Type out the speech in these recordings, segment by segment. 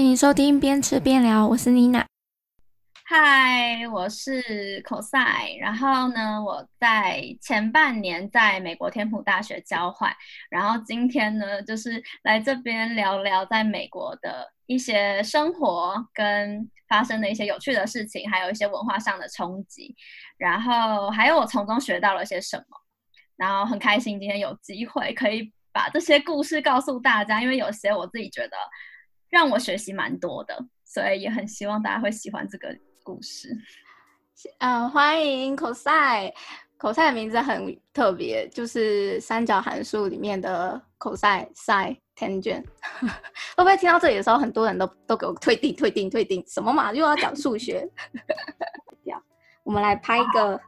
欢迎收听边吃边聊，我是妮娜。嗨，我是口赛。然后呢，我在前半年在美国天普大学交换，然后今天呢，就是来这边聊聊在美国的一些生活跟发生的一些有趣的事情，还有一些文化上的冲击，然后还有我从中学到了些什么，然后很开心今天有机会可以把这些故事告诉大家，因为有些我自己觉得让我学习蛮多的，所以也很希望大家会喜欢这个。故事，嗯、呃，欢迎 cosine，cosine 的名字很特别，就是三角函数里面的 cosine、sine、tangent。会不会听到这里的时候，很多人都都给我退订、退订、退订？什么嘛，又要讲数学？我们来拍一个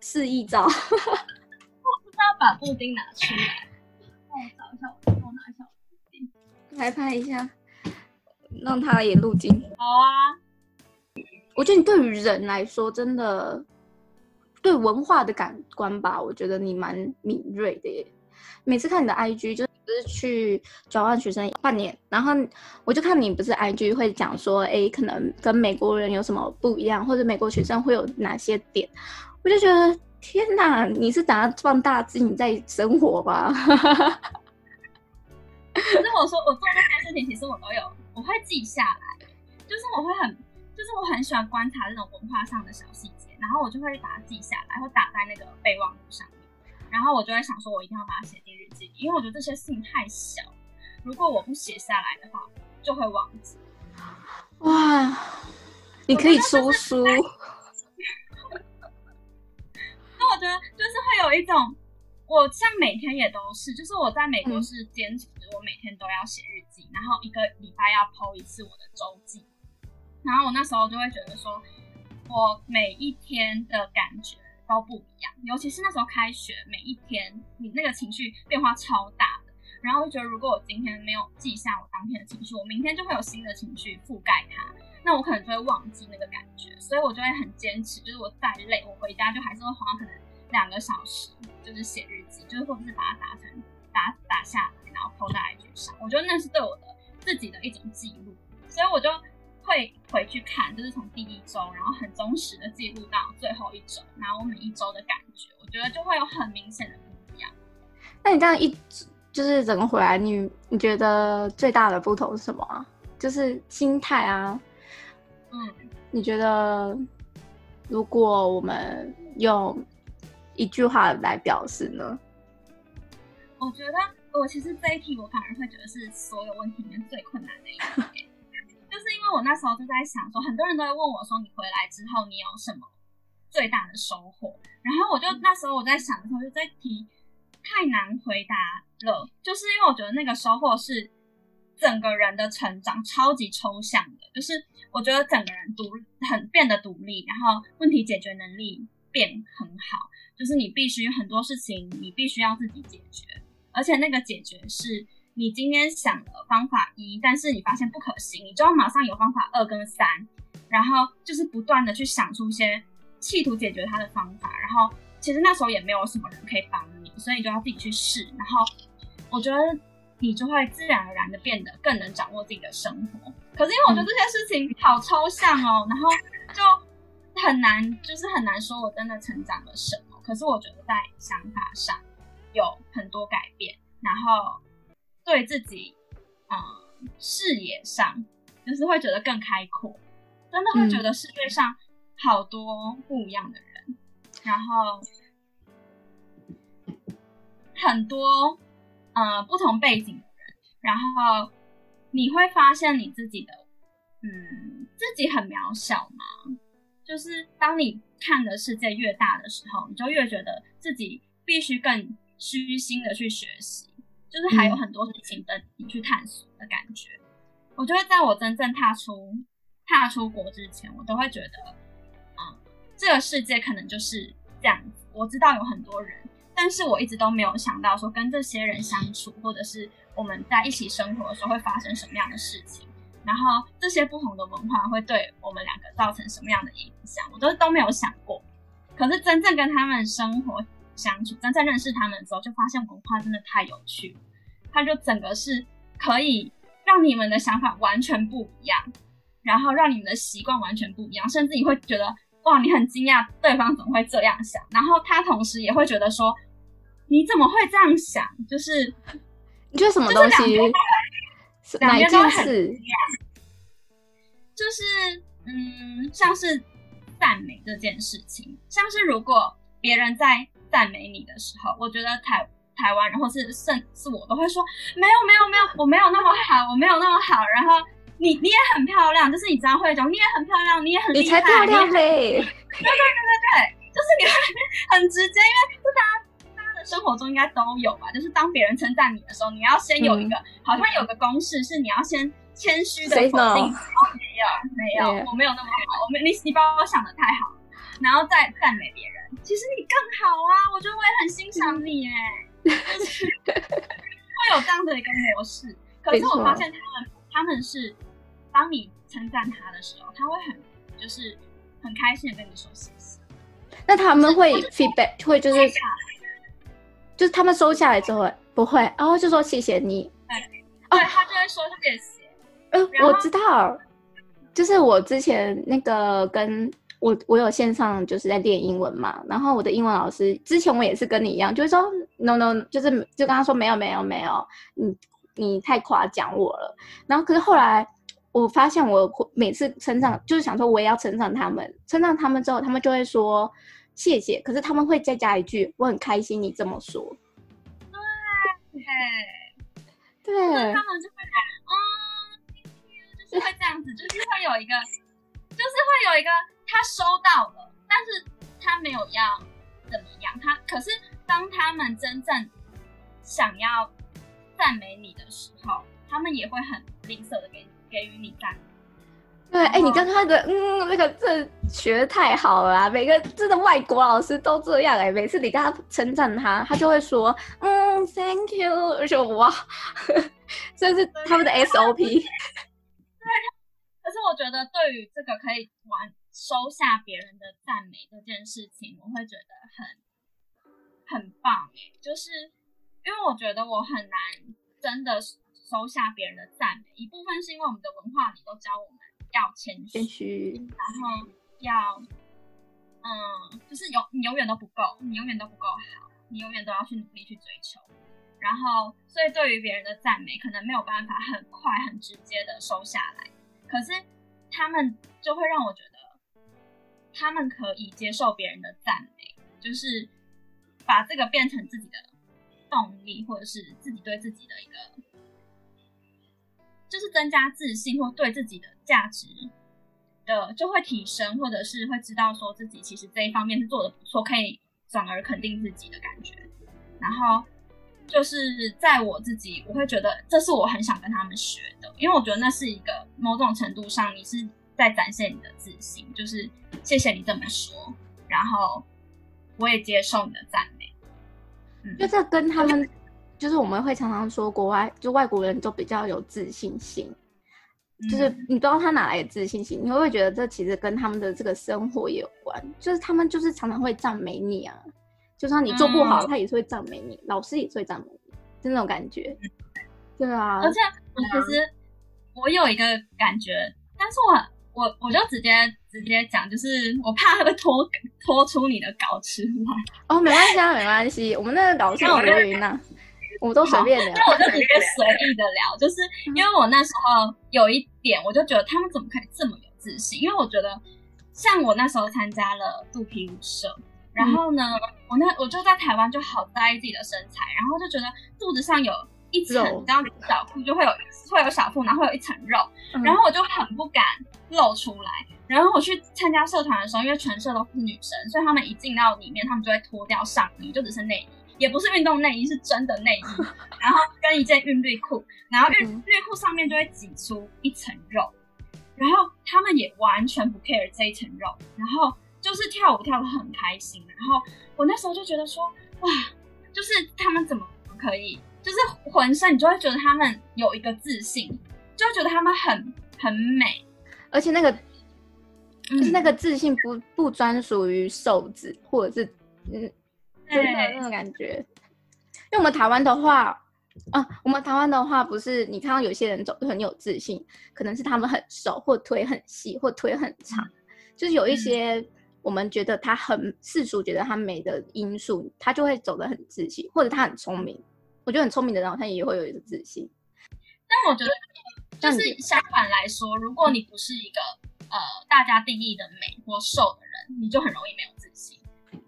示意照。我不知道把布丁拿出来，帮我找一下，我帮我拿一下来拍一下，让他也入镜。好啊。我觉得你对于人来说，真的对文化的感官吧，我觉得你蛮敏锐的耶。每次看你的 IG，就是不是去交换学生半年，然后我就看你不是 IG 会讲说，哎，可能跟美国人有什么不一样，或者美国学生会有哪些点，我就觉得天哪，你是打算放大镜在生活吧？可是我说我做这件事情，其实我都有，我会记下来，就是我会很。就是我很喜欢观察这种文化上的小细节，然后我就会把它记下来，会打在那个备忘录上面。然后我就会想说，我一定要把它写进日记里，因为我觉得这些事情太小，如果我不写下来的话，就会忘记。哇，你可以出书。那我觉得就是会有一种，我像每天也都是，就是我在美国是坚持，我每天都要写日记，然后一个礼拜要 po 一次我的周记。然后我那时候就会觉得说，我每一天的感觉都不一样，尤其是那时候开学，每一天你那个情绪变化超大的。然后我觉得，如果我今天没有记下我当天的情绪，我明天就会有新的情绪覆盖它，那我可能就会忘记那个感觉。所以我就会很坚持，就是我再累，我回家就还是会花可能两个小时，就是写日记，就是或者是把它打成打打下来，然后 po 在 IG 上。我觉得那是对我的自己的一种记录，所以我就。会回去看，就是从第一周，然后很忠实的记录到最后一周，然后我每一周的感觉，我觉得就会有很明显的不一样。那你这样一就是整个回来，你你觉得最大的不同是什么啊？就是心态啊。嗯，你觉得如果我们用一句话来表示呢？我觉得我其实这一题我反而会觉得是所有问题里面最困难的一题。就是因为我那时候就在想说，很多人都会问我说，你回来之后你有什么最大的收获？然后我就那时候我在想的时候，就在提太难回答了，就是因为我觉得那个收获是整个人的成长，超级抽象的。就是我觉得整个人独很变得独立，然后问题解决能力变很好，就是你必须很多事情你必须要自己解决，而且那个解决是。你今天想了方法一，但是你发现不可行，你就要马上有方法二跟三，然后就是不断的去想出一些企图解决它的方法。然后其实那时候也没有什么人可以帮你，所以你就要自己去试。然后我觉得你就会自然而然的变得更能掌握自己的生活。可是因为我觉得这些事情好抽象哦，然后就很难，就是很难说我真的成长了什么。可是我觉得在想法上有很多改变，然后。对自己，嗯，视野上就是会觉得更开阔，真的会觉得世界上好多不一样的人，嗯、然后很多呃不同背景的人，然后你会发现你自己的，嗯，自己很渺小嘛。就是当你看的世界越大的时候，你就越觉得自己必须更虚心的去学习。就是还有很多事情等你去探索的感觉。嗯、我觉得在我真正踏出踏出国之前，我都会觉得，嗯，这个世界可能就是这样子。我知道有很多人，但是我一直都没有想到说跟这些人相处，或者是我们在一起生活的时候会发生什么样的事情，然后这些不同的文化会对我们两个造成什么样的影响，我都都没有想过。可是真正跟他们生活相处，真正认识他们的时候，就发现文化真的太有趣了。它就整个是可以让你们的想法完全不一样，然后让你们的习惯完全不一样，甚至你会觉得哇，你很惊讶对方怎么会这样想，然后他同时也会觉得说你怎么会这样想？就是你觉得什么东西？两边都很就是嗯，像是赞美这件事情，像是如果别人在赞美你的时候，我觉得台。台湾人或是甚至我都会说没有没有没有，我没有那么好，我没有那么好。然后你你也很漂亮，就是你知道会讲你也很漂亮，你也很厉害，你才漂亮嘞！对对对对对，就是你会很直接，因为生活中应该都有吧。就是当别人称赞你的时候，你要先有一个、嗯、好像有个公式，是你要先谦虚的否定。哦，没有没有，我没有那么好，我没你你把我想的太好，然后再赞美别人。其实你更好啊，我觉得我也很欣赏你哎。就是会有这样的一个模式，可是我发现他们他们是，当你称赞他的时候，他会很就是很开心的跟你说谢谢。那他们会 feedback 会就是就是他们收下来之后不会，然后就说谢谢你。对，对，他就会说谢谢。呃，我知道，就是我之前那个跟。我我有线上就是在练英文嘛，然后我的英文老师之前我也是跟你一样，就是说 no no，就是就跟他说没有没有没有，你你太夸奖我了。然后可是后来我发现我每次称赞，就是想说我也要称赞他们，称赞他们之后，他们就会说谢谢，可是他们会再加一句我很开心你这么说。对，对，他们就会来，嗯，就是会这样子，就是会有一个，就是会有一个。他收到了，但是他没有要怎么样。他可是当他们真正想要赞美你的时候，他们也会很吝啬的给给予你赞美。对，哎、欸，你刚刚的嗯，那个这学的太好了啊，每个真的外国老师都这样哎、欸，每次你跟他称赞他，他就会说嗯，thank you，而且哇，这是他们的 SOP。对，可是我觉得对于这个可以玩。收下别人的赞美这件事情，我会觉得很很棒诶，就是因为我觉得我很难真的收下别人的赞美，一部分是因为我们的文化里都教我们要谦虚，然后要嗯，就是永你永远都不够，你永远都不够好，你永远都要去努力去追求，然后所以对于别人的赞美，可能没有办法很快很直接的收下来，可是他们就会让我觉得。他们可以接受别人的赞美，就是把这个变成自己的动力，或者是自己对自己的一个，就是增加自信或对自己的价值的就会提升，或者是会知道说自己其实这一方面是做的不错，可以转而肯定自己的感觉。然后就是在我自己，我会觉得这是我很想跟他们学的，因为我觉得那是一个某种程度上你是。在展现你的自信，就是谢谢你这么说，然后我也接受你的赞美。嗯，就这跟他们，就是我们会常常说，国外就外国人都比较有自信心，就是你不知道他哪来的自信心，你会不会觉得这其实跟他们的这个生活也有关？就是他们就是常常会赞美你啊，就算你做不好，嗯，他也是会赞美你，老师也是会赞美你，就那种感觉。对啊，而且我其实我有一个感觉，但是我。我我就直接直接讲，就是我怕他会拖拖出你的稿出来。哦，没关系啊，没关系，我们那个稿是我录音啊，我们都随便聊。那我就直接随意的聊，就是因为我那时候有一点，我就觉得他们怎么可以这么有自信？因为我觉得，像我那时候参加了肚皮舞社，然后呢，嗯、我那我就在台湾就好在意自己的身材，然后就觉得肚子上有一层，你知道小腹就会有会有小腹，然后会有一层肉，嗯，然后我就很不敢。露出来，然后我去参加社团的时候，因为全社都是女生，所以他们一进到里面，他们就会脱掉上衣，就只是内衣，也不是运动内衣，是真的内衣，然后跟一件运动裤，然后运运裤上面就会挤出一层肉，然后他们也完全不 care 这一层肉，然后就是跳舞跳得很开心，然后我那时候就觉得说，哇，就是他们怎么可以，就是浑身你就会觉得他们有一个自信，就会觉得他们很很美。而且那个，就是那个自信不不专属于瘦子，嗯，或者是嗯，真的那种感觉。因为我们台湾的话，啊，我们台湾的话，不是你看到有些人走很有自信，可能是他们很瘦，或腿很细，或腿很长，嗯、就是有一些我们觉得他很世俗，觉得他美的因素，他就会走得很自信，或者他很聪明。我觉得很聪明的人，他也会有一个自信。但我觉得，就是相反来说，如果你不是一个呃大家定义的美或瘦的人，你就很容易没有自信。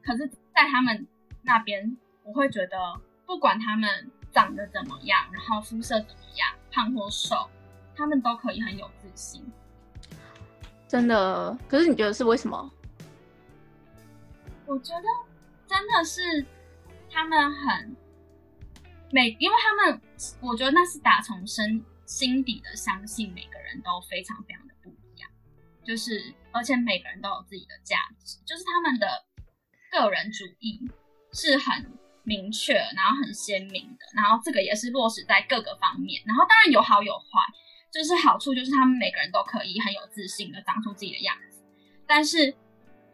可是，在他们那边，我会觉得，不管他们。长得怎么样，然后肤色怎么样，胖或瘦，他们都可以很有自信。真的？可是你觉得是为什么？我觉得真的是他们很每，因为他们，我觉得那是打从身心底的相信每个人都非常非常的不一样，就是而且每个人都有自己的价值，就是他们的个人主义是很。明确，然后很鲜明的，然后这个也是落实在各个方面，然后当然有好有坏，就是好处就是他们每个人都可以很有自信的长出自己的样子，但是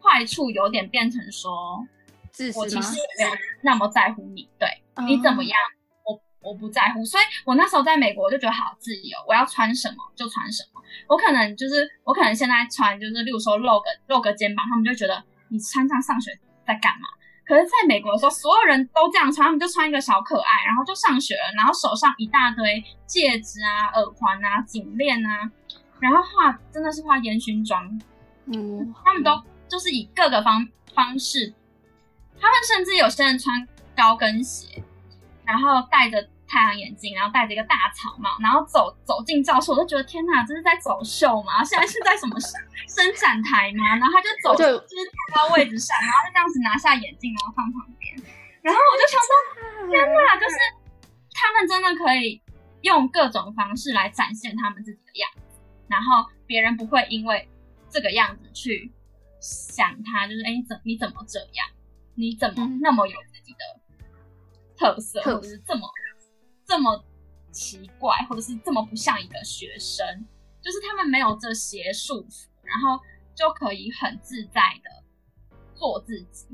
坏处有点变成说，自？我其实没有那么在乎你，对、嗯、你怎么样，我我不在乎，所以我那时候在美国我就觉得好自由，我要穿什么就穿什么，我可能就是我可能现在穿就是例如说露个露个肩膀，他们就觉得你穿上上学在干嘛？可是，在美国的时候，所有人都这样穿，他们就穿一个小可爱，然后就上学了，然后手上一大堆戒指啊、耳环啊、颈链啊，然后画真的是画烟熏妆，嗯，他们都就是以各个方方式，他们甚至有些人穿高跟鞋，然后戴着太阳眼镜，然后戴着一个大草帽，然后走走进教室，我就觉得天哪，这是在走秀吗？现在是在什么 伸展台吗？然后他就走，就就是坐到位置上，然后就这样子拿下眼镜，然后放旁边。然后我就想说，天哪，就是他们真的可以用各种方式来展现他们自己的样子，然后别人不会因为这个样子去想他，就是哎，你怎你怎么这样？你怎么那么有自己的特色，或者是这么这么奇怪，或者是这么不像一个学生？就是他们没有这些束缚。然后就可以很自在的做自己，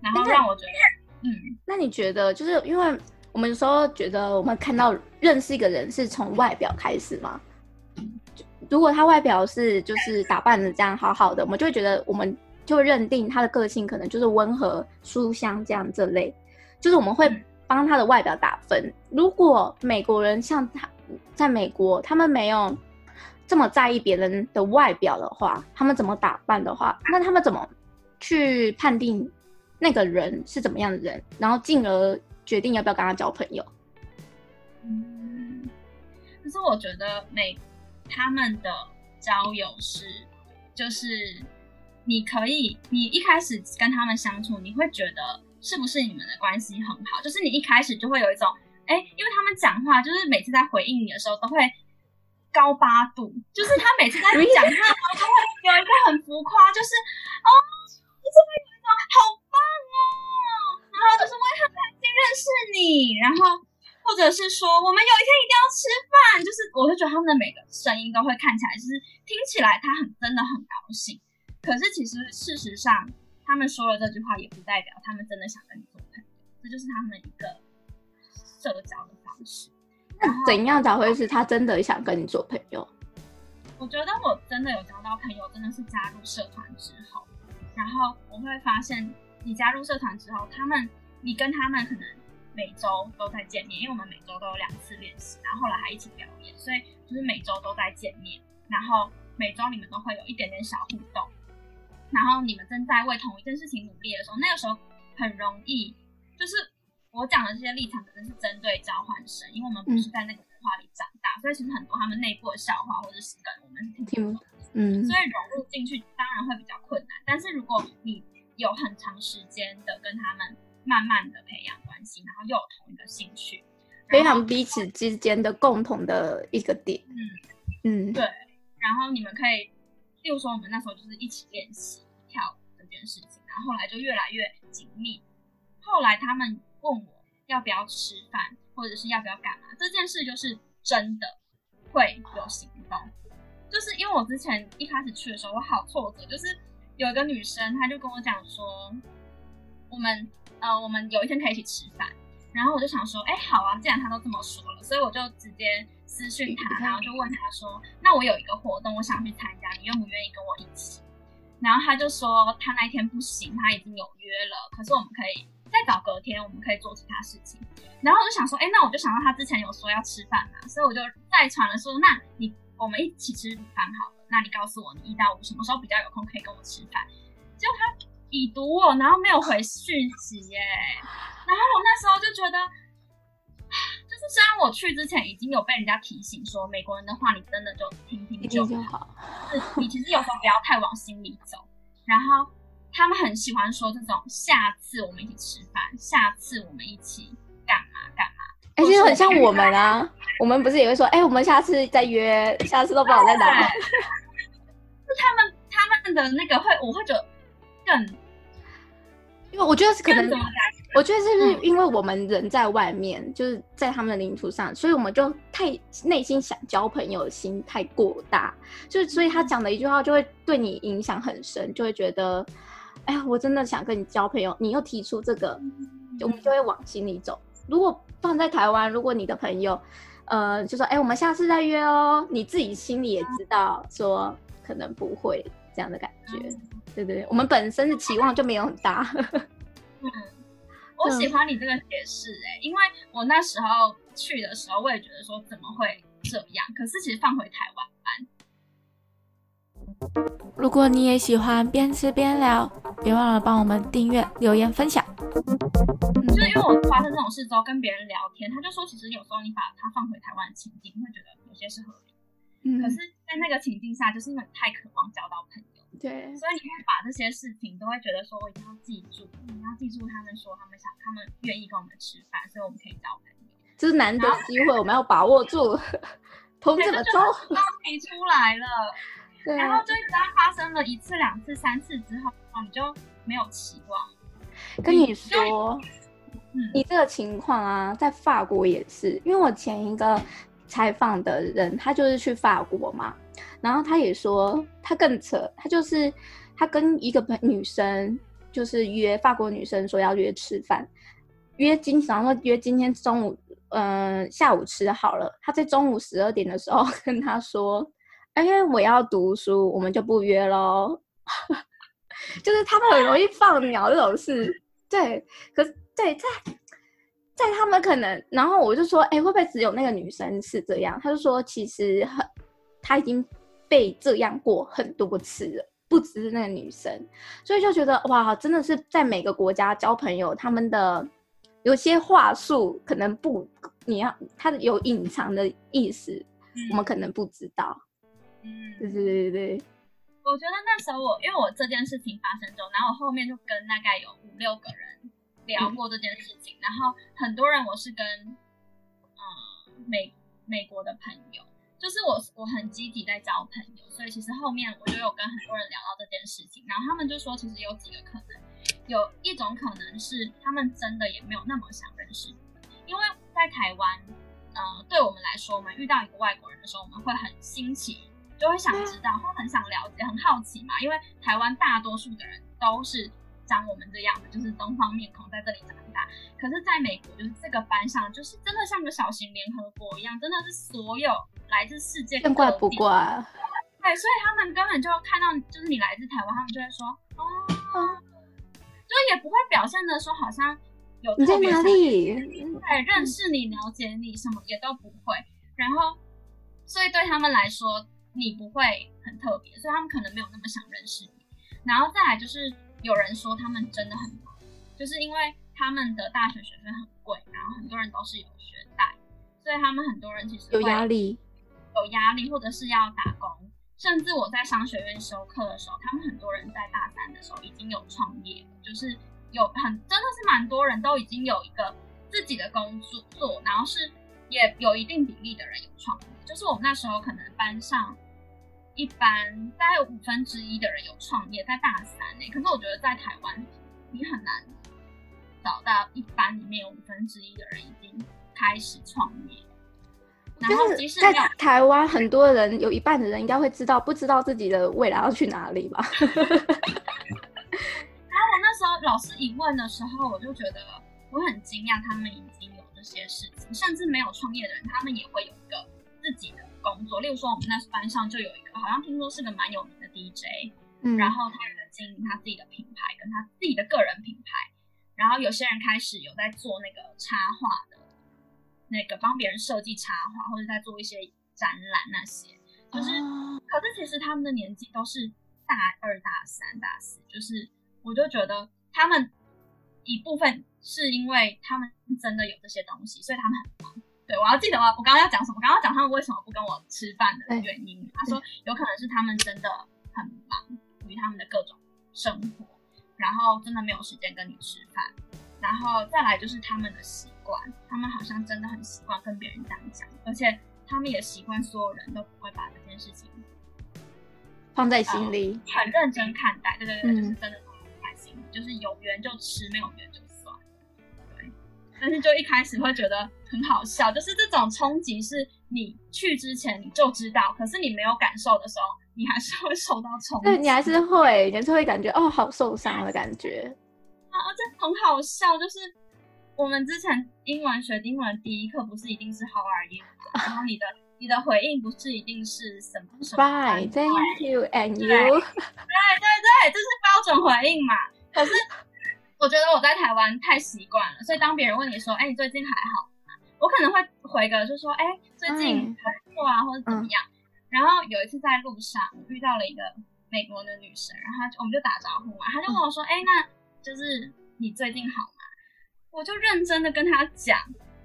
然后让我觉得，嗯，那你觉得，就是因为我们说觉得我们看到认识一个人是从外表开始吗？如果他外表是就是打扮的这样好好的，我们就会觉得，我们就会认定他的个性可能就是温和、书香这样这类，就是我们会帮他的外表打分。如果美国人像他在美国，他们没有。这么在意别人的外表的话，他们怎么打扮的话，那他们怎么去判定那个人是怎么样的人，然后进而决定要不要跟他交朋友？嗯，可是我觉得美他们的交友是，就是你可以，你一开始跟他们相处，你会觉得是不是你们的关系很好？就是你一开始就会有一种，哎，因为他们讲话，就是每次在回应你的时候都会。高八度，就是他每次在讲话的时候都会有一个很浮夸，就是哦，就是会有一种好棒哦，然后就是我也很开心认识你，然后或者是说我们有一天一定要吃饭，就是我就觉得他们的每个声音都会看起来就是听起来他很真的很高兴，可是其实事实上他们说了这句话也不代表他们真的想跟你做朋友，这就是他们一个社交的方式。那怎样才会是他真的想跟你做朋友？我觉得我真的有交到朋友，真的是加入社团之后，然后我会发现，你加入社团之后，他们，你跟他们可能每周都在见面，因为我们每周都有两次练习，然后后来还一起表演，所以就是每周都在见面，然后每周你们都会有一点点小互动，然后你们正在为同一件事情努力的时候，那个时候很容易就是。我讲的这些立场可能是针对交换生，因为我们不是在那个文化里长大，嗯、所以其实很多他们内部的笑话或者是梗，我们听不懂。嗯，所以融入进去当然会比较困难。但是如果你有很长时间的跟他们慢慢的培养关系，然后又有同一个兴趣，培养彼此之间的共同的一个点。嗯嗯，对。然后你们可以，例如说我们那时候就是一起练习跳舞这件事情，然后后来就越来越紧密。后来他们。问我要不要吃饭，或者是要不要干嘛？这件事就是真的会有行动，就是因为我之前一开始去的时候，我好挫折，就是有一个女生，她就跟我讲说，我们呃，我们有一天可以一起吃饭，然后我就想说，哎，好啊，既然他都这么说了，所以我就直接私讯他，然后就问他说，那我有一个活动，我想去参加，你愿不愿意跟我一起？然后他就说他那一天不行，他已经有约了，可是我们可以再找隔天，我们可以做其他事情。然后我就想说，哎，那我就想到他之前有说要吃饭嘛，所以我就再传了说，那你我们一起吃午饭好了，那你告诉我你一到五什么时候比较有空可以跟我吃饭？结果他已读我，然后没有回讯息耶。然后我那时候就觉得，就是虽然我去之前已经有被人家提醒说，美国人的话你真的就听听就好，是你其实有时候不要太往心里走。然后他们很喜欢说这种下次我们一起吃饭，下次我们一起干嘛干嘛。哎、欸，其实很像我们啊，我们不是也会说，哎、欸，我们下次再约，下次都不知道在哪。是他们他们的那个会，我会觉得更，因为我觉得是可能。我觉得是不是因为我们人在外面，嗯、就是在他们的领土上，所以我们就太内心想交朋友的心太过大，就所以他讲的一句话就会对你影响很深，就会觉得，哎呀，我真的想跟你交朋友，你又提出这个，嗯、我们就会往心里走。如果放在台湾，如果你的朋友，呃，就说，哎，我们下次再约哦，你自己心里也知道，说可能不会这样的感觉，嗯、对对对，我们本身的期望就没有很大。嗯 我喜欢你这个解释哎，因为我那时候去的时候，我也觉得说怎么会这样？可是其实放回台湾班。如果你也喜欢边吃边聊，别忘了帮我们订阅、留言、分享。就是因为我发生这种事之后，跟别人聊天，他就说，其实有时候你把它放回台湾的情境，会觉得有些是合理。嗯，可是，在那个情境下，就是因为太渴望交到朋友。对，所以你会把这些事情都会觉得说，我一定要记住，你要记住他们说他们想，他们愿意跟我们吃饭，所以我们可以交朋友。这是难得机会，我们要把握住。同志们都提出来了，对然后就当发生了一次、两次、三次之后，你就没有期望。跟你说，嗯、你这个情况啊，在法国也是，因为我前一个采访的人，他就是去法国嘛。然后他也说，他更扯，他就是他跟一个女生，就是约法国女生说要约吃饭，约今然后说约今天中午，嗯、下午吃好了。他在中午十二点的时候 跟他说，哎，我要读书，我们就不约喽。就是他们很容易放鸟这种事，对，可是对在在他们可能，然后我就说，哎，会不会只有那个女生是这样？他就说，其实很，他已经。被这样过很多次了，不只是那个女生，所以就觉得哇，真的是在每个国家交朋友，他们的有些话术可能不，你要他有隐藏的意思，嗯、我们可能不知道。嗯，对对对对。我觉得那时候我，因为我这件事情发生之后，然后我后面就跟大概有五六个人聊过这件事情，然后很多人我是跟嗯美美国的朋友。就是我，我很积极在交朋友，所以其实后面我就有跟很多人聊到这件事情，然后他们就说，其实有几个可能，有一种可能是他们真的也没有那么想认识你，因为在台湾，呃，对我们来说，我们遇到一个外国人的时候，我们会很新奇，就会想知道，会很想了解，很好奇嘛，因为台湾大多数的人都是。像我们这样的，就是东方面孔在这里长大。可是，在美国，就是这个班上，就是真的像个小型联合国一样，真的是所有来自世界各地。见怪不怪。对，所以他们根本就看到，就是你来自台湾，他们就会说，哦，啊、就也不会表现的说好像有特别你在哪里？对，认识你、了解你，什么也都不会。然后，所以对他们来说，你不会很特别，所以他们可能没有那么想认识你。然后再来就是。有人说他们真的很忙，就是因为他们的大学学费很贵，然后很多人都是有学贷，所以他们很多人其实有压力，有压力，或者是要打工。甚至我在商学院修课的时候，他们很多人在大三的时候已经有创业，就是有很真的是蛮多人都已经有一个自己的工作做，然后是也有一定比例的人有创业。就是我们那时候可能班上。一般大概有五分之一的人有创业，在大三呢。可是我觉得在台湾，你很难找到一班里面有五分之一的人已经开始创业。然后即使在台湾，很多人有一半的人应该会知道，不知道自己的未来要去哪里吧？然后我那时候老师一问的时候，我就觉得我很惊讶他们已经有这些事情，甚至没有创业的人，他们也会有一个自己的工作。例如说，我们那班上就有一个，好像听说是个蛮有名的 DJ，嗯，然后他有在经营他自己的品牌，跟他自己的个人品牌。然后有些人开始有在做那个插画的，那个帮别人设计插画，或者在做一些展览那些，就是，哦，可是其实他们的年纪都是大二、大三、大四，就是我就觉得他们一部分是因为他们真的有这些东西，所以他们很忙。对，我要记得我我刚刚要讲什么？刚刚讲他们为什么不跟我吃饭的原因，他说有可能是他们真的很忙于他们的各种生活。然后真的没有时间跟你吃饭，然后再来就是他们的习惯，他们好像真的很习惯跟别人这样讲，而且他们也习惯所有人都不会把这件事情放在心里，很认真看待。对对对，就是真的放在心里，嗯、就是有缘就吃，没有缘就但是就一开始会觉得很好笑，就是这种冲击是你去之前你就知道，可是你没有感受的时候。你还是会受到冲击，对，你还是会，你还是会感觉哦，好受伤的感觉。啊，这很好笑，就是我们之前英文学英文第一课不是一定是 How are you？然后你的你的回应不是一定是什么什么？Fine，Thank you and you。对对对，这是标准回应嘛。可是我觉得我在台湾太习惯了，所以当别人问你说，哎，你最近还好吗？我可能会回个，就说，哎，最近还不错啊，或者怎么样。然后有一次在路上，我遇到了一个美国的女生，然后我们就打招呼嘛，她就问我说：“哎、嗯，那就是你最近好吗？”我就认真的跟她讲，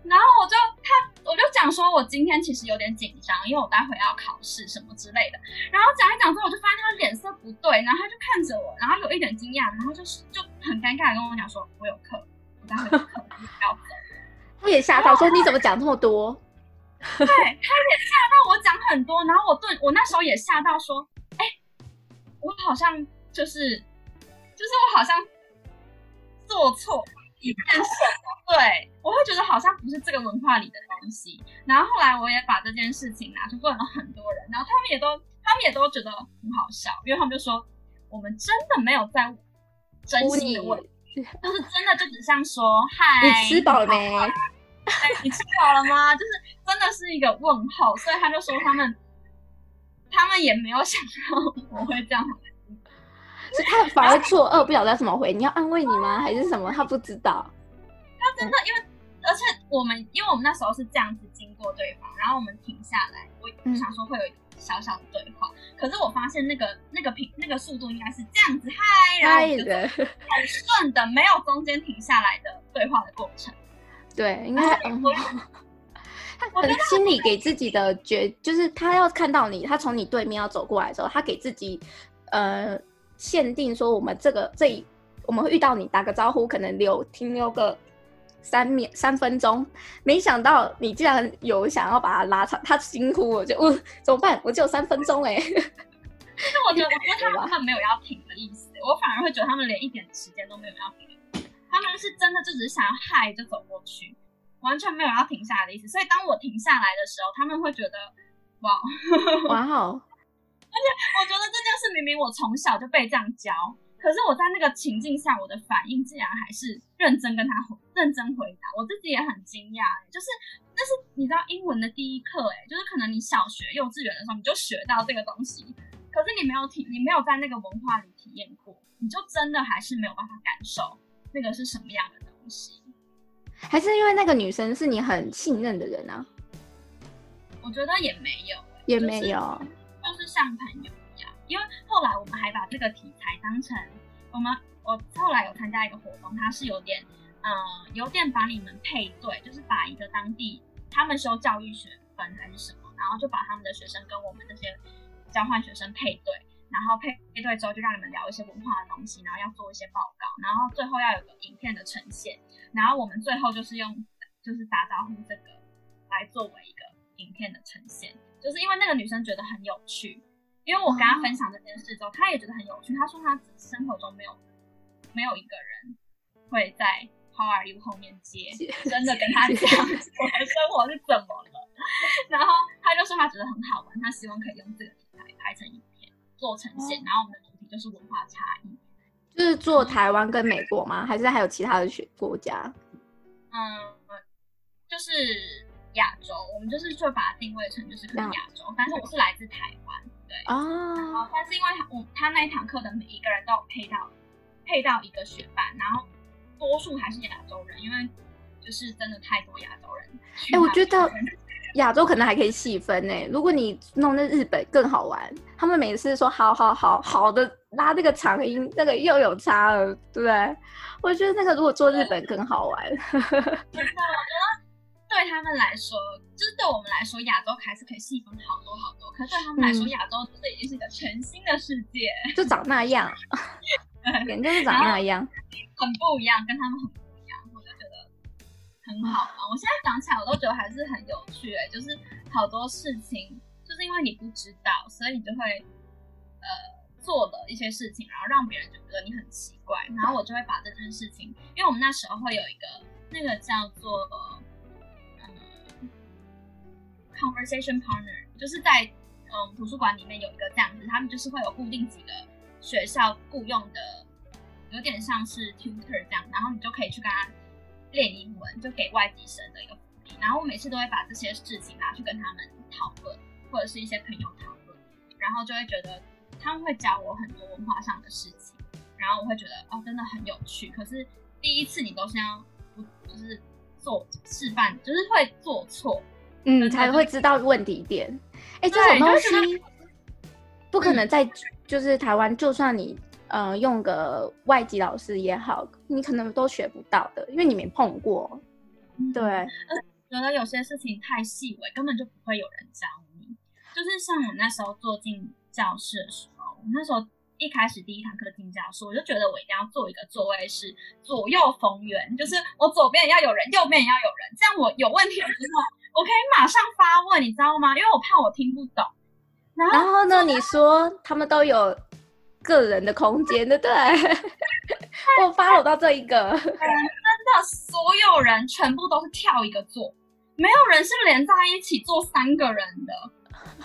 然后我就他我就讲说，我今天其实有点紧张，因为我待会要考试什么之类的。然后讲一讲之后，我就发现他脸色不对，然后他就看着我，然后有一点惊讶，然后就是就很尴尬的跟我讲说：“我有课，我待会有课，你不要走。”他也吓到说：“你怎么讲这么多？”对，他也吓到我讲很多，然后我顿我那时候也吓到说，哎、欸，我好像就是就是我好像做错一件事，对，我会觉得好像不是这个文化里的东西。然后后来我也把这件事情拿去问了很多人，然后他们也都他们也都觉得很好笑，因为他们就说我们真的没有在真心的问，就是真的就只像说嗨，你吃饱了没？哎，你吃饱了吗？就是真的是一个问候，所以他就说他们，他们也没有想到我会这样回，是他反而错愕，不晓得怎么回。你要安慰你吗？还是什么？他不知道。他真的因为，而且我们因为我们那时候是这样子经过对方，然后我们停下来，我想说会有小小的对话，嗯、可是我发现那个那个频那个速度应该是这样子嗨，然后很顺的，没有中间停下来的对话的过程。对，应该嗯，他很心里给自己的觉，就是他要看到你，他从你对面要走过来的时候，他给自己呃限定说，我们这个这一我们会遇到你打个招呼，可能留停留个三秒三分钟，没想到你竟然有想要把他拉长，他惊呼，我就我 怎么办？我只有三分钟哎，那我觉得我觉得他 们他们没有要停的意思，我反而会觉得他们连一点时间都没有要停。他们是真的就只是想要嗨就走过去，完全没有要停下来的意思。所以当我停下来的时候，他们会觉得哇 哇好。而且我觉得这件事明明我从小就被这样教，可是我在那个情境下，我的反应竟然还是认真跟他认真回答，我自己也很惊讶。就是但是你知道英文的第一课，哎，就是可能你小学幼稚园的时候你就学到这个东西，可是你没有体，你没有在那个文化里体验过，你就真的还是没有办法感受。那个是什么样的东西？还是因为那个女生是你很信任的人啊？我觉得也没有、欸，也没有，就是、像朋友一样。因为后来我们还把这个题材当成我们，我后来有参加一个活动，它是有点，呃，有点把你们配对，就是把一个当地他们修教育学分还是什么，然后就把他们的学生跟我们这些交换学生配对。然后配配对之后，就让你们聊一些文化的东西，然后要做一些报告，然后最后要有个影片的呈现，然后我们最后就是用就是打招呼这个来作为一个影片的呈现，就是因为那个女生觉得很有趣，因为我跟她分享这件事之后，她也觉得很有趣。她说她生活中没有没有一个人会在 How are you 后面接，真的跟她讲我的生活是怎么了，然后她就说她觉得很好玩，她希望可以用这个平台拍成影片。做呈现，然后我们的主题就是文化差异，就是做台湾跟美国吗？还是还有其他的学国家？嗯，就是亚洲，我们就是就把它定位成就是可能亚洲，但是我是来自台湾，对啊。然后但是因为我他那一堂课的每一个人都有配到配到一个学伴，然后多数还是亚洲人，因为就是真的太多亚洲人。哎、欸，我觉得。亚洲可能还可以细分呢，如果你弄那日本更好玩，他们每次说好好好好的拉这个长音，那个又有差了，对不对？我觉得那个如果做日本更好玩。真的，我觉得对他们来说，就是对我们来说，亚洲还是可以细分好多好多。可是对他们来说，亚、嗯、洲这已经是一个全新的世界，就长那样，人就是长那样，很不一样，跟他们很不一样。我就觉得。很好啊！我现在想起来，我都觉得还是很有趣哎、欸，就是好多事情，就是因为你不知道，所以你就会呃做了一些事情，然后让别人觉得你很奇怪，然后我就会把这件事情，因为我们那时候会有一个那个叫做嗯 conversation partner，就是在嗯图书馆里面有一个这样子，他们就是会有固定几个学校雇佣的，有点像是 tutor 这样，然后你就可以去跟他。练英文就给外籍生的一个福利，然后我每次都会把这些事情拿去跟他们讨论，或者是一些朋友讨论，然后就会觉得他们会教我很多文化上的事情，然后我会觉得哦，真的很有趣。可是第一次你都是要不就是做示范，就是会做错，嗯，才会知道问题点。哎，这种东西不可能在就是台湾，就算你。呃，用个外籍老师也好，你可能都学不到的，因为你没碰过。嗯、对，觉得有些事情太细微，根本就不会有人教你。就是像我那时候坐进教室的时候，我那时候一开始第一堂课进教室，我就觉得我一定要做一个座位是左右逢源，就是我左边也要有人，右边也要有人，这样我有问题的时候，我可以马上发问，你知道吗？因为我怕我听不懂。然后，然后呢？你说他们都有。个人的空间，对不对？我发我到这一个，嗯，真的，所有人全部都是跳一个座，没有人是连在一起坐三个人的。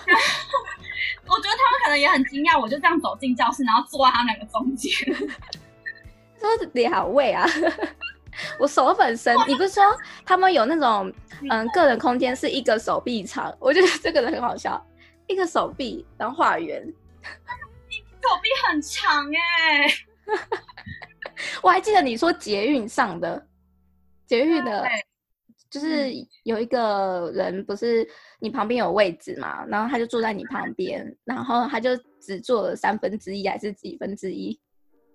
然 后我觉得他们可能也很惊讶，我就这样走进教室，然后坐在他们两个中间。说两位啊，我手很深。你不是说他们有那种嗯个人空间是一个手臂长？我觉得这个人很好笑，一个手臂然后画圆。手臂很长哎、欸，我还记得你说捷运上的捷运的，就是有一个人不是你旁边有位置嘛，然后他就坐在你旁边，然后他就只坐了三分之一还是几分之一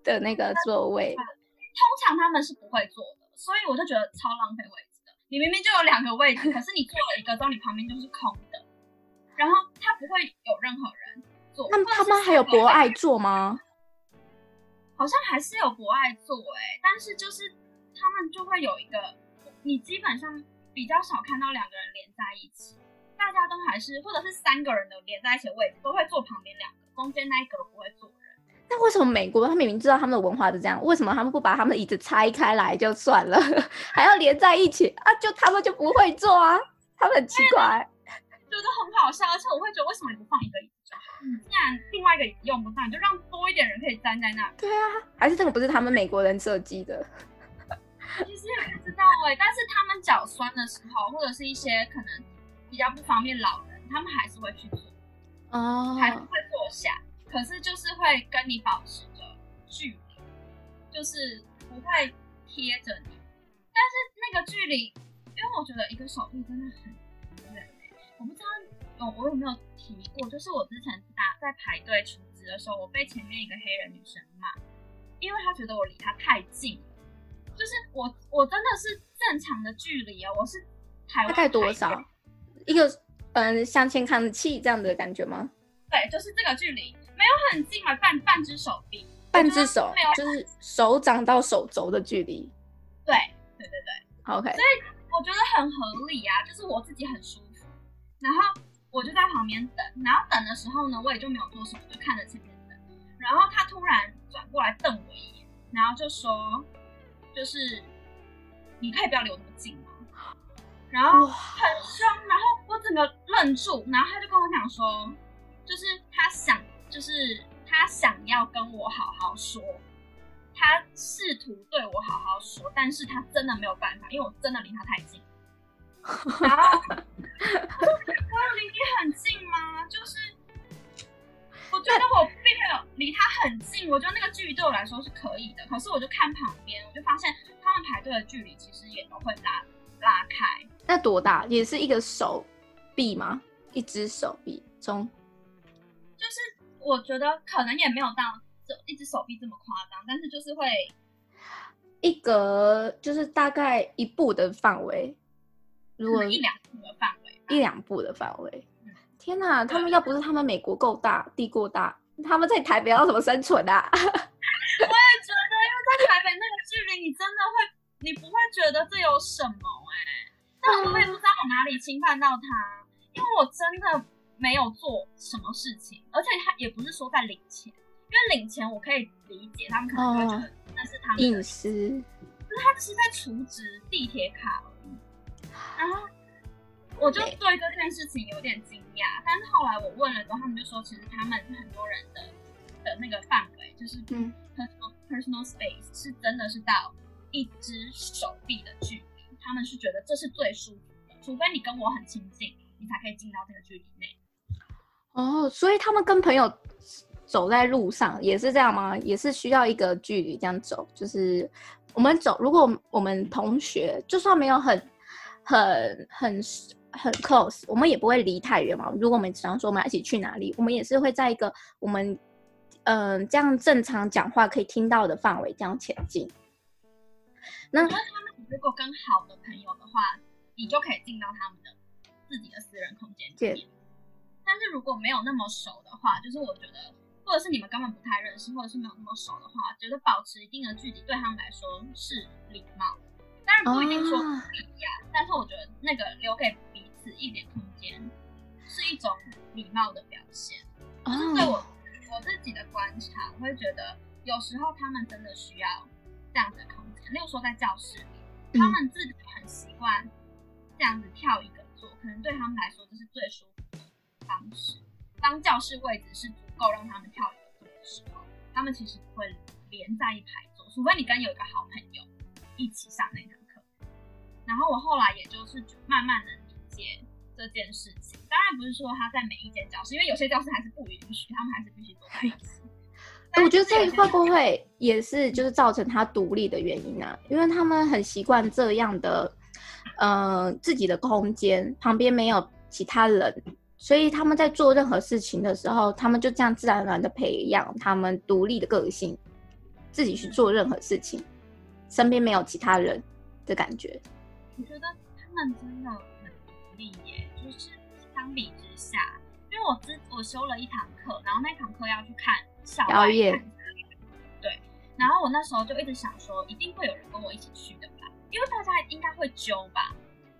的那个座位。通常他们是不会坐的，所以我就觉得超浪费位置的。你明明就有两个位置，可是你坐了一个之后，你旁边就是空的，然后他不会有任何人坐。那他们还有博爱座吗？好像还是有博爱座哎，但是就是他们就会有一个，你基本上比较少看到两个人连在一起，大家都还是或者是三个人的连在一起的位置都会坐旁边两个，中间那一个不会坐人。那为什么美国他明明知道他们的文化是这样，为什么他们不把他们的椅子拆开来就算了，还要连在一起啊？就他们就不会坐啊？他们很奇怪，觉得很好笑，而且我会觉得为什么你不放一个椅子？既然另外一个椅子用不上，你就让多一点人可以站在那里。对啊，还是这个不是他们美国人设计的？其实也不知道哎、欸，但是他们脚酸的时候，或者是一些可能比较不方便老人，他们还是会去做，哦、oh.，还是会坐下，可是就是会跟你保持着距离，就是不会贴着你，但是那个距离，因为我觉得一个手臂真的很远、欸，我不知道。哦，我有没有提过？就是我之前打在排队储值的时候，我被前面一个黑人女生骂，因为她觉得我离她太近了。就是我，我真的是正常的距离啊。我是台湾大概多少？一个嗯，向前看齐这样的感觉吗？对，就是这个距离，没有很近嘛，半半只手臂，半只手，就是手掌到手肘的距离。对，对对对，OK。所以我觉得很合理啊，就是我自己很舒服，然后。我就在旁边等，然后等的时候呢，我也就没有做什么，就看着前面等。然后他突然转过来瞪我一眼，然后就说：“就是你可以不要离我那么近吗？”然后很凶，然后我整个愣住，然后他就跟我讲说：“就是他想，就是他想要跟我好好说，他试图对我好好说，但是他真的没有办法，因为我真的离他太近。然后 我有离你很近吗？就是我觉得我并没有离他很近，我觉得那个距离对我来说是可以的。可是我就看旁边，我就发现他们排队的距离其实也都会拉拉开。那多大？也是一个手臂吗？一只手臂中？就是我觉得可能也没有到这一只手臂这么夸张，但是就是会一格就是大概一步的范围。如果一两步的范围，一两步的范围，天哪！他们要不是他们美国够大，地够大，他们在台北要怎么生存啊？我也觉得，因为在台北那个距离，你真的会，你不会觉得这有什么哎、欸。但我也不知道我哪里侵犯到他，因为我真的没有做什么事情，而且他也不是说在领钱，因为领钱我可以理解，他们可能会觉得那是他们隐私，就是他只是在储值地铁卡。然后我就对这件事情有点惊讶，但是后来我问了之后，他们就说，其实他们很多人的的那个范围，就是嗯 personal personal space 是真的是到一只手臂的距离，他们是觉得这是最舒服的，除非你跟我很亲近，你才可以进到这个距离内。哦，所以他们跟朋友走在路上也是这样吗？也是需要一个距离这样走？就是我们走，如果我们同学就算没有很。很很很 close，我们也不会离太远嘛。如果我们想说我们要一起去哪里，我们也是会在一个我们嗯、呃、这样正常讲话可以听到的范围这样前进。那他们如果跟好的朋友的话，你就可以进到他们的自己的私人空间里面。但是如果没有那么熟的话，就是我觉得，或者是你们根本不太认识，或者是没有那么熟的话，觉得保持一定的距离对他们来说是礼貌。当然不一定说不一样，哦，但是我觉得那个留给彼此一点空间是一种礼貌的表现。哦，就是对我我自己的观察，我会觉得有时候他们真的需要这样的空间。例如说在教室里，他们自己很习惯这样子跳一个座，可能对他们来说这是最舒服的方式。当教室位置是足够让他们跳一个座的时候，他们其实不会连在一排坐，除非你跟有一个好朋友一起上那堂课，然后我后来也就是慢慢的理解这件事情。当然不是说他在每一间教室，因为有些教室还是不允许，他们还是必须坐在一起。我觉得这会不会也是就是造成他独立的原因啊？因为他们很习惯这样的，呃，自己的空间旁边没有其他人，所以他们在做任何事情的时候，他们就这样自然而然的培养他们独立的个性，自己去做任何事情。身边没有其他人的感觉，我觉得他们真的很独立耶。就是相比之下，因为我之我修了一堂课，然后那堂课要去看校外看，对，然后我那时候就一直想说，一定会有人跟我一起去的吧，因为大家应该会揪吧。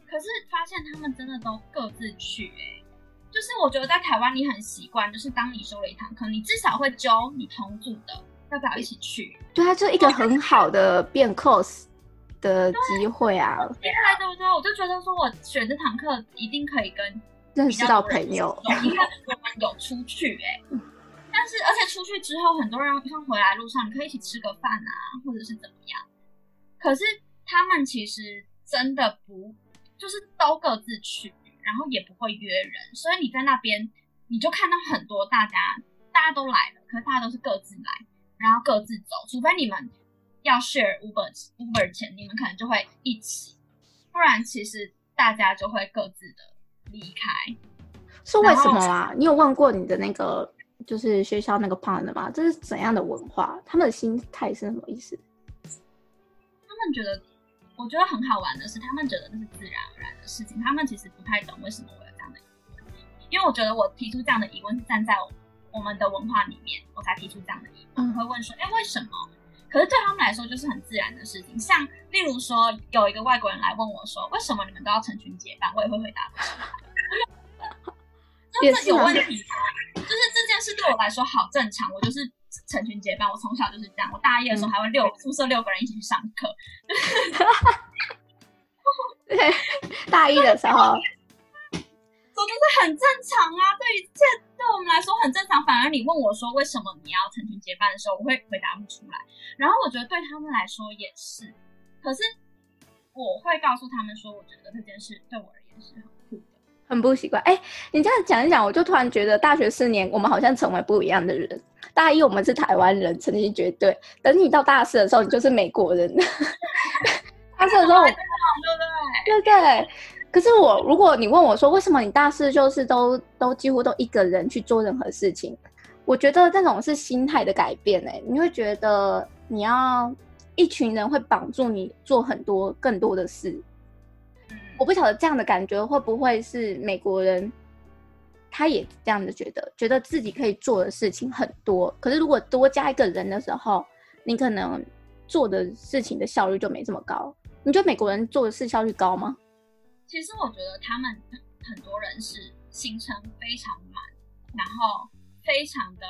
可是发现他们真的都各自去，哎，就是我觉得在台湾你很习惯，就是当你修了一堂课，你至少会揪你同组的。要不要一起去？对啊，就一个很好的变 close 的机会啊！对对对，我就觉得说，我选这堂课一定可以跟认识到朋友，因为我们有出去哎、但是，而且出去之后，很多人像回来路上，你可以一起吃个饭啊，或者是怎么样。可是他们其实真的不，就是都各自去，然后也不会约人，所以你在那边你就看到很多大家，大家都来了，可是大家都是各自来。然后各自走，除非你们要 share Uber Uber 钱，你们可能就会一起，不然其实大家就会各自的离开。是为什么啊？你有问过你的那个就是学校那个 partner 吗？这是怎样的文化？他们的心态是什么意思？他们觉得，我觉得很好玩的是，他们觉得那是自然而然的事情。他们其实不太懂为什么我有这样的疑问，因为我觉得我提出这样的疑问是站在我。我们的文化里面，我才提出这样的疑问，我会问说：“哎，为什么？”可是对他们来说，就是很自然的事情。像例如说，有一个外国人来问我说：“为什么你们都要成群结伴？”我也会回答不出来。真的有问题吗？就是这件事对我来说好正常，我就是成群结伴。我从小就是这样。我大一的时候还会六宿舍六个人一起去上课。对，大一的时候。这就是很正常啊，对一切对我们来说很正常。反而你问我说为什么你要成群结伴的时候，我会回答不出来。然后我觉得对他们来说也是，可是我会告诉他们说，我觉得这件事对我而言是很酷的，很不习惯。哎、欸，你这样讲一讲，我就突然觉得大学四年我们好像成为不一样的人。大一我们是台湾人，成绩绝对。等你到大四的时候，你就是美国人。大四的时候，对不对？对对。可是我，如果你问我说，为什么你大四就是都都几乎都一个人去做任何事情？我觉得这种是心态的改变哎，你会觉得你要一群人会绑住你做很多更多的事。我不晓得这样的感觉会不会是美国人，他也这样子觉得，觉得自己可以做的事情很多。可是如果多加一个人的时候，你可能做的事情的效率就没这么高。你觉得美国人做的事效率高吗？其实我觉得他们很多人是行程非常满，然后非常的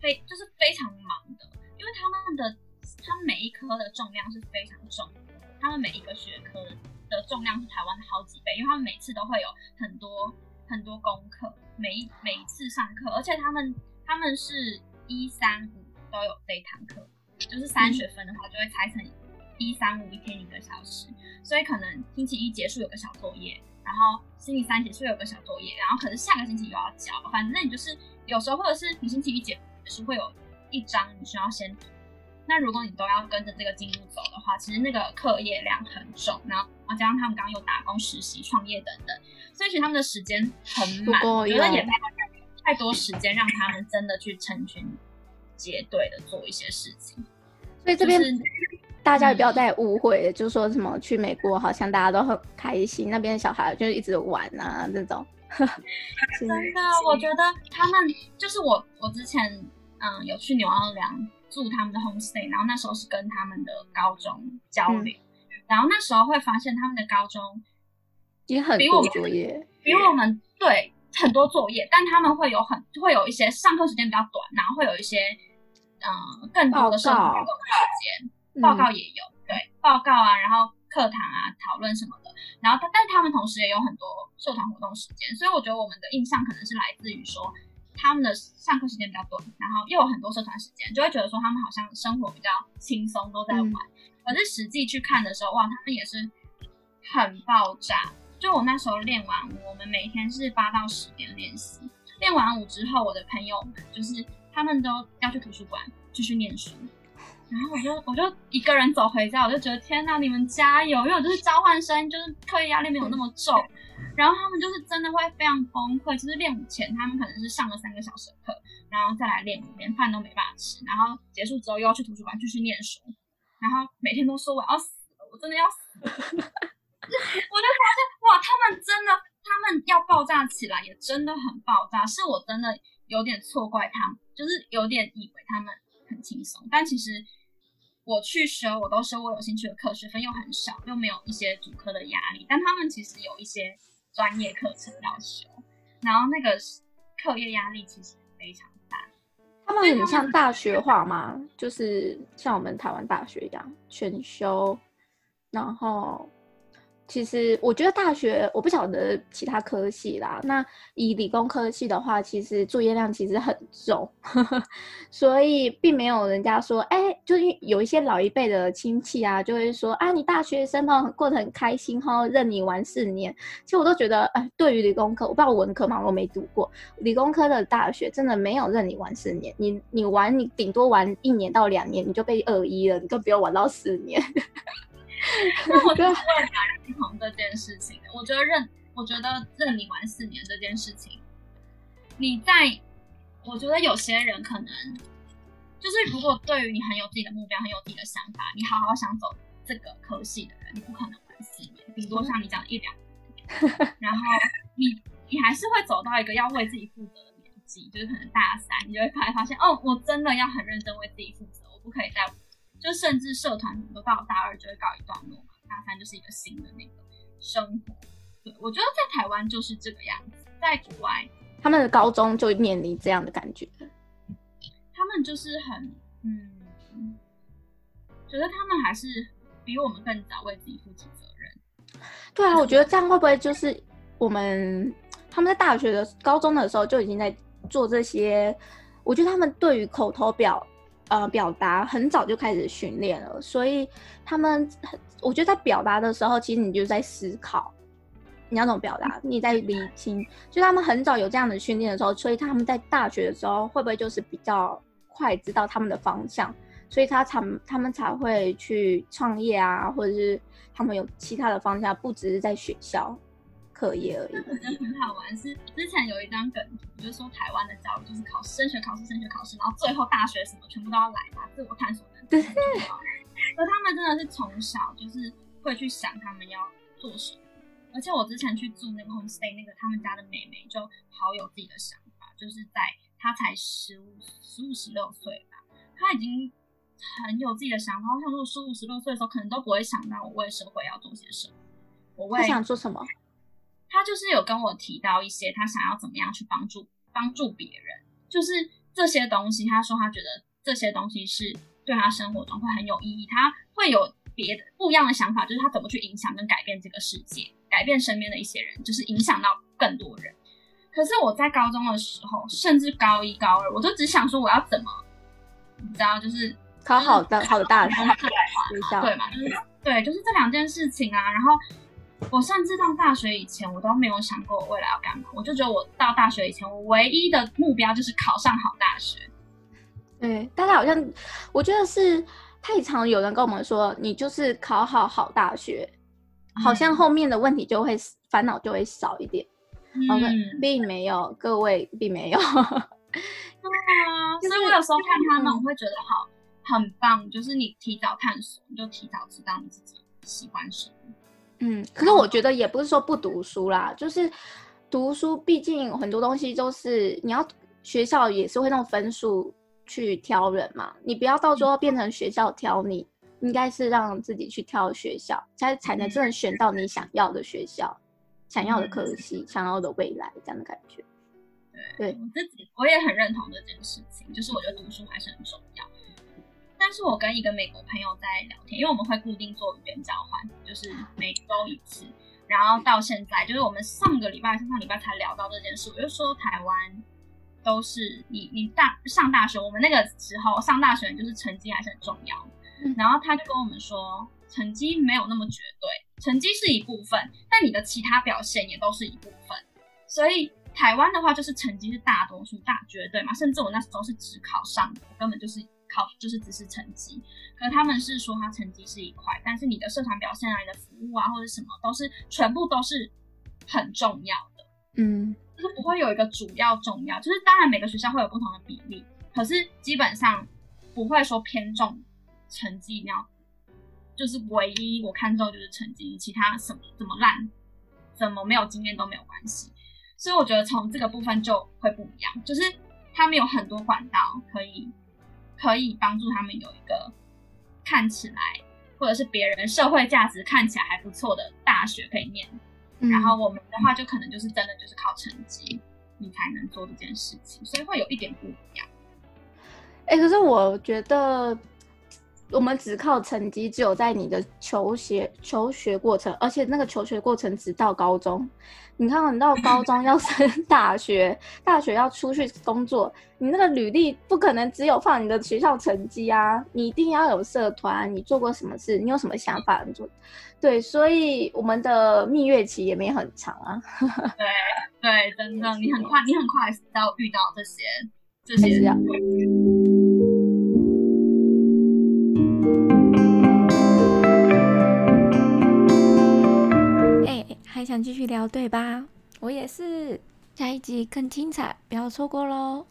非就是非常忙的，因为他们的他们每一科的重量是非常重的，他们每一个学科的重量是台湾的好几倍，因为他们每次都会有很多很多功课，每一每一次上课，而且他们他们是一三五都有这一堂课，就是三学分的话就会拆成。一三五一天一个小时，所以可能星期一结束有个小作业，然后星期三结束有个小作业，然后可能下个星期又要交。反正你就是有时候或者是你星期一结束会有一张你需要先读。那如果你都要跟着这个进度走的话，其实那个课业量很重，然后加上他们刚刚有打工、实习、创业等等，所以其实他们的时间很满，我觉得也没有太多时间让他们真的去成群结队的做一些事情。所以这边。就是大家也不要再误会，嗯、就说什么去美国好像大家都很开心，那边小孩就一直玩啊这种。真的，我觉得他们就是我，我之前嗯有去纽奥良住他们的 homestay，然后那时候是跟他们的高中交流，嗯、然后那时候会发现他们的高中也很多作业，比我们对很多作业，但他们会有很会有一些上课时间比较短，然后会有一些嗯更多的生活活动时间。报告也有，对报告啊，然后课堂啊，讨论什么的，然后他，但他们同时也有很多社团活动时间，所以我觉得我们的印象可能是来自于说他们的上课时间比较短，然后又有很多社团时间，就会觉得说他们好像生活比较轻松，都在玩。可是实际去看的时候，哇，他们也是很爆炸。就我那时候练完舞，我们每天是八到十点练习，练完舞之后，我的朋友们就是他们都要去图书馆继续念书。然后我就我就一个人走回家，我就觉得天哪，你们加油！因为我就是交换生，就是课业压力没有那么重。然后他们就是真的会非常崩溃，就是练舞前他们可能是上了三个小时的课，然后再来练舞，连饭都没办法吃。然后结束之后又要去图书馆继续念书，然后每天都说我要死了，我真的要死了。我就发现哇，他们真的，他们要爆炸起来也真的很爆炸，是我真的有点错怪他们，就是有点以为他们很轻松，但其实。我去修，我都修我有兴趣的课，学分又很少，又没有一些主科的压力。但他们其实有一些专业课程要修，然后那个课业压力其实非常大。他们很像大学化吗？就是像我们台湾大学一样全修，然后。其实我觉得大学我不晓得其他科系啦。那以理工科系的话，其实作业量其实很重，呵呵，所以并没有人家说，哎、就是有一些老一辈的亲戚啊，就会说啊，你大学生哦，过得很开心哈，任你玩四年。其实我都觉得，哎，对于理工科，我不知道文科嘛，我没读过理工科的大学，真的没有任你玩四年。你你玩，你顶多玩一年到两年，你就被二一了，你就不用玩到四年。那我觉得我也蛮认同这件事情的。我觉得认，我觉得认你玩四年这件事情，你在，我觉得有些人可能，就是如果对于你很有自己的目标，很有自己的想法，你好好想走这个科系的人，你不可能玩四年，顶多像你讲一两年，然后你你还是会走到一个要为自己负责的年纪，就是可能大三，你就会发发现，哦，我真的要很认真为自己负责，我不可以再。就甚至社团都到大二就会告一段落嘛，大三就是一个新的那个生活。对，我觉得在台湾就是这个样子，在国外他们的高中就面临这样的感觉，他们就是很嗯，觉得他们还是比我们更早为自己负起责任。对啊，我觉得这样会不会就是我们他们在大学的高中的时候就已经在做这些。我觉得他们对于口头表呃表达很早就开始训练了，所以他们我觉得在表达的时候，其实你就在思考你要怎么表达，你在理清。就他们很早有这样的训练的时候，所以他们在大学的时候会不会就是比较快知道他们的方向？所以他才他们才会去创业啊，或者是他们有其他的方向，不只是在学校课业而已。我觉得很好玩，是之前有一张梗图，就是说台湾的教育就是考试、升学考试、升学考试，然后最后大学什么全部都要来嘛，自我探索能力。对。而他们真的是从小就是会去想他们要做什么，而且我之前去住那个 homestay，那个他们家的妹妹就好有自己的想法，就是在她才十五、十五、十六岁吧，她已经。很有自己的想法，我想如果十五、十六岁的时候，可能都不会想到我为社会要做些什么。我为他想做什么？他就是有跟我提到一些他想要怎么样去帮助帮助别人，就是这些东西。他说他觉得这些东西是对他生活中会很有意义，他会有别的不一样的想法，就是他怎么去影响跟改变这个世界，改变身边的一些人，就是影响到更多人。可是我在高中的时候，甚至高一、高二，我都只想说我要怎么，你知道，就是。考好的好的大学，对嘛？就是对，就是这两件事情啊。然后我甚至到大学以前，我都没有想过我未来要干嘛。我就觉得我到大学以前，我唯一的目标就是考上好大学。对，大家好像我觉得是太常有人跟我们说，你就是考好好大学，嗯、好像后面的问题就会烦恼就会少一点。嗯并没有，各位并没有。对啊，所以我有时候看他们，我会觉得好。很棒，就是你提早探索，你就提早知道你自己喜欢什么。嗯，可是我觉得也不是说不读书啦，就是读书，毕竟很多东西都是你要学校也是会用分数去挑人嘛，你不要到时候变成学校挑你，嗯、应该是让自己去挑学校，才才能真的选到你想要的学校、嗯、想要的科系、嗯、想要的未来这样的感觉。对，对。我自己我也很认同这件事情，就是我觉得读书还是很重要。但是我跟一个美国朋友在聊天，因为我们会固定做语言交换，就是每周一次。然后到现在，就是我们上个礼拜、上上礼拜才聊到这件事。我就说台湾都是你你大上大学，我们那个时候上大学就是成绩还是很重要。然后他就跟我们说，成绩没有那么绝对，成绩是一部分，但你的其他表现也都是一部分。所以台湾的话，就是成绩是大多数、大绝对嘛。甚至我那时候是只考上的，我根本就是。考就是只是成绩，可他们是说他成绩是一块，但是你的社团表现啊、你的服务啊或者什么都是全部都是很重要的，嗯，就是不会有一个主要重要，就是当然每个学校会有不同的比例，可是基本上不会说偏重成绩，你要就是唯一我看重就是成绩，其他什么怎么烂，怎么没有经验都没有关系，所以我觉得从这个部分就会不一样，就是他们有很多管道可以。可以帮助他们有一个看起来，或者是别人社会价值看起来还不错的大学可以念，嗯，然后我们的话就可能就是真的就是靠成绩，你才能做这件事情，所以会有一点不一样。哎、欸，可是我觉得。我们只靠成绩，只有在你的求学求学过程，而且那个求学过程只到高中。你看，你到高中要升大学，大学要出去工作，你那个履历不可能只有放你的学校成绩啊，你一定要有社团，你做过什么事，你有什么想法，你做。对，所以我们的蜜月期也没很长啊。对对，真的，你很快，你很快到遇到这些这些。还想继续聊对吧？我也是，下一集更精彩，不要错过喽！